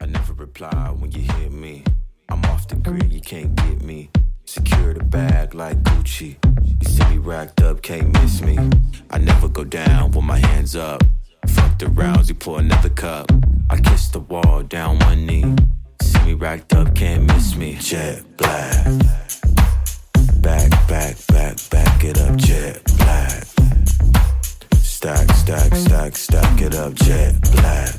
I never reply when you hit me. I'm off the grid, you can't get me. Secure the bag like Gucci. You see me racked up, can't miss me. I never go down with my hands up. Fuck the rounds, you pour another cup. I kiss the wall down one knee. See me racked up, can't miss me. Jet black. Back, back, back, back it up, jet black. Stack, stack, stack, stack it up, jet black.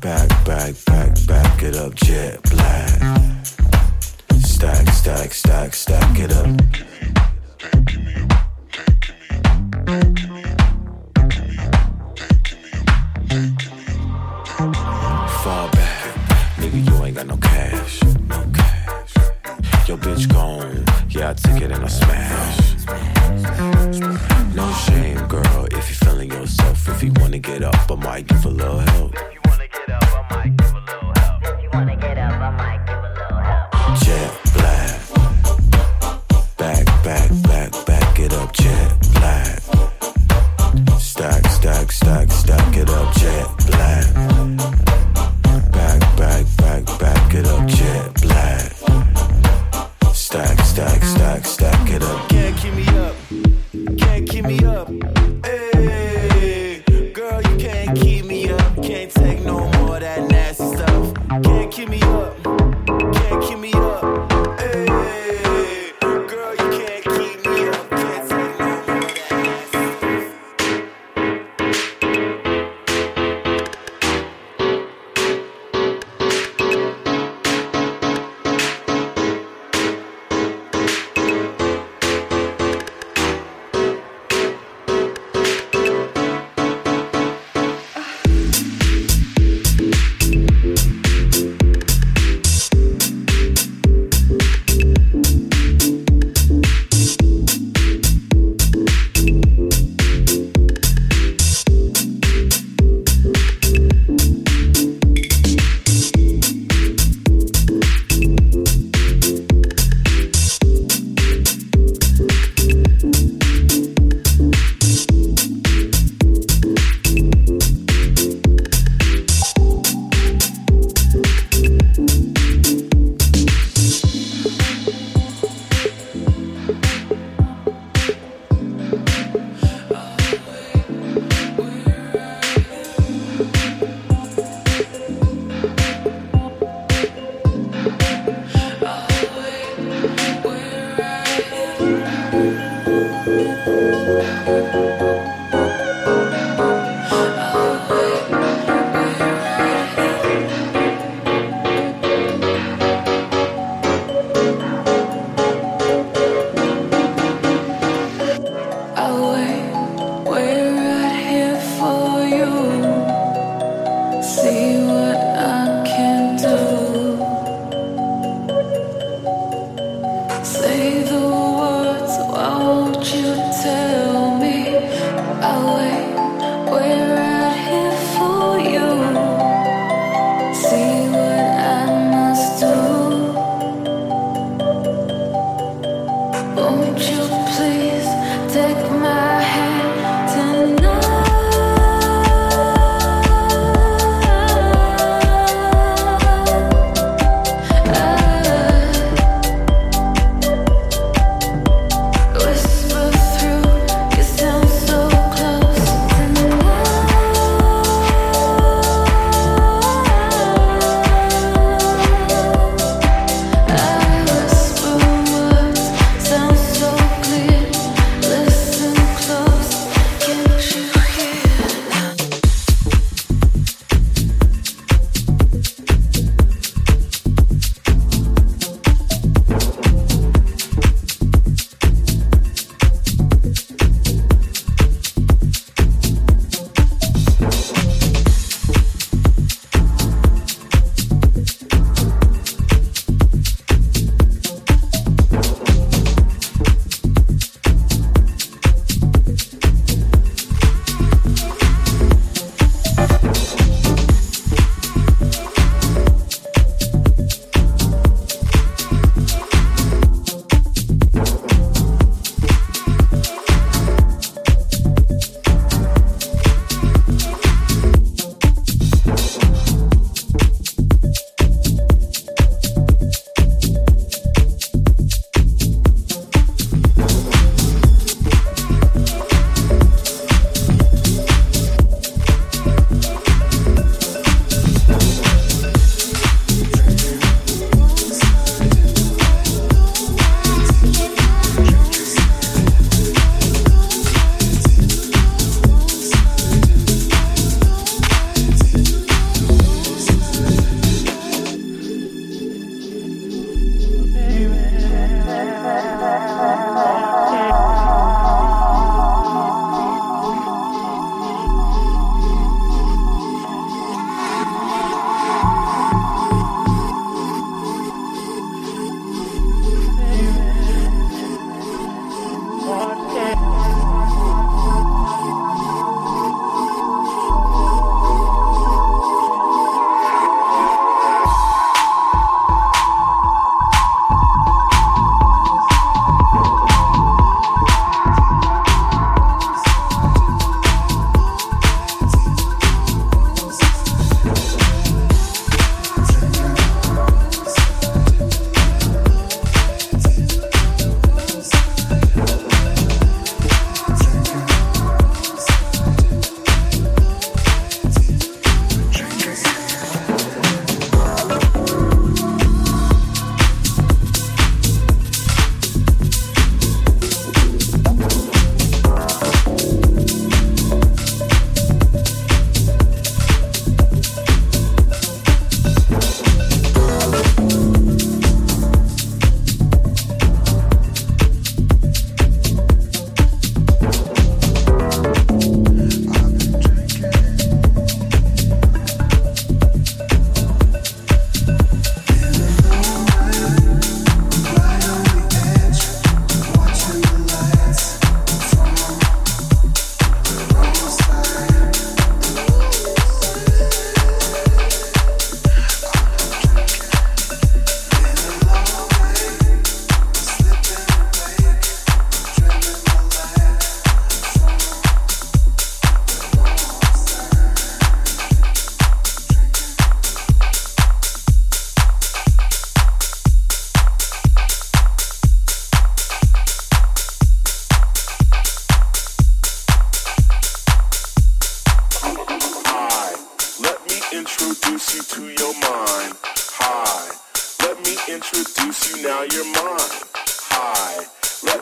Back, back, back, back it up, jet black. Stack, stack, stack, stack it up. Fall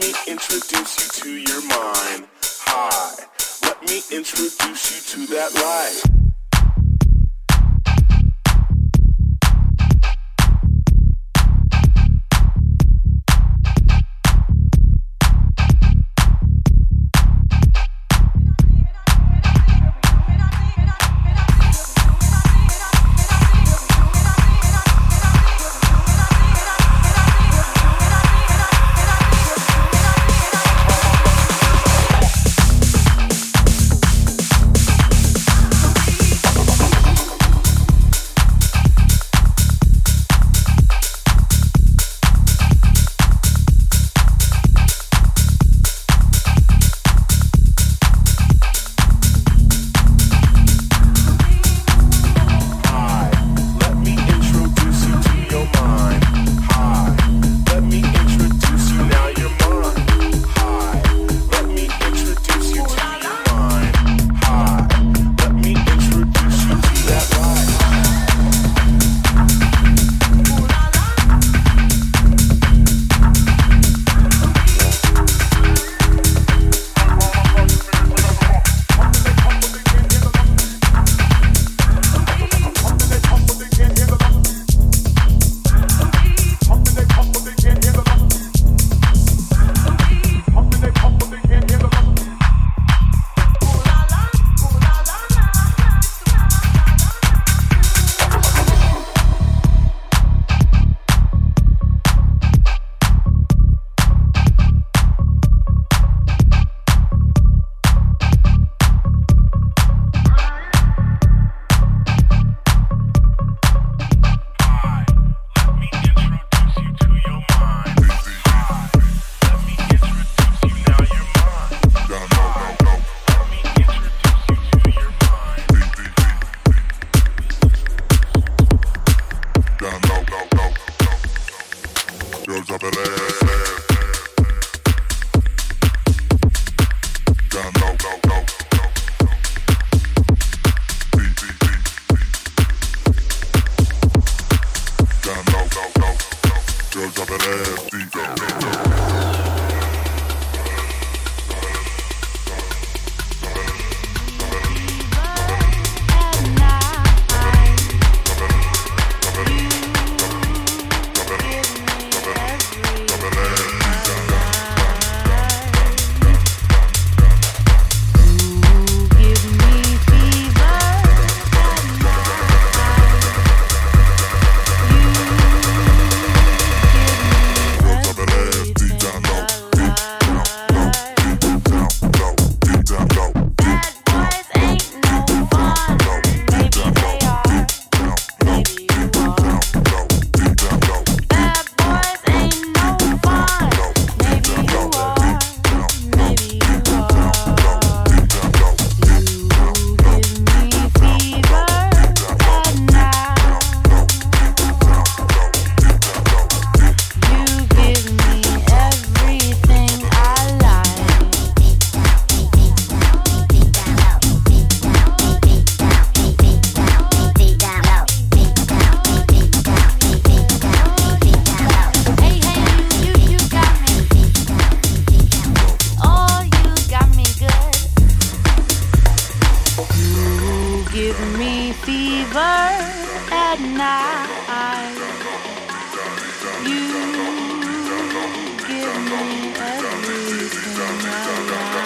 me introduce you to your mind. Hi, let me introduce you to that light. give me fever at night. You give me everything I like.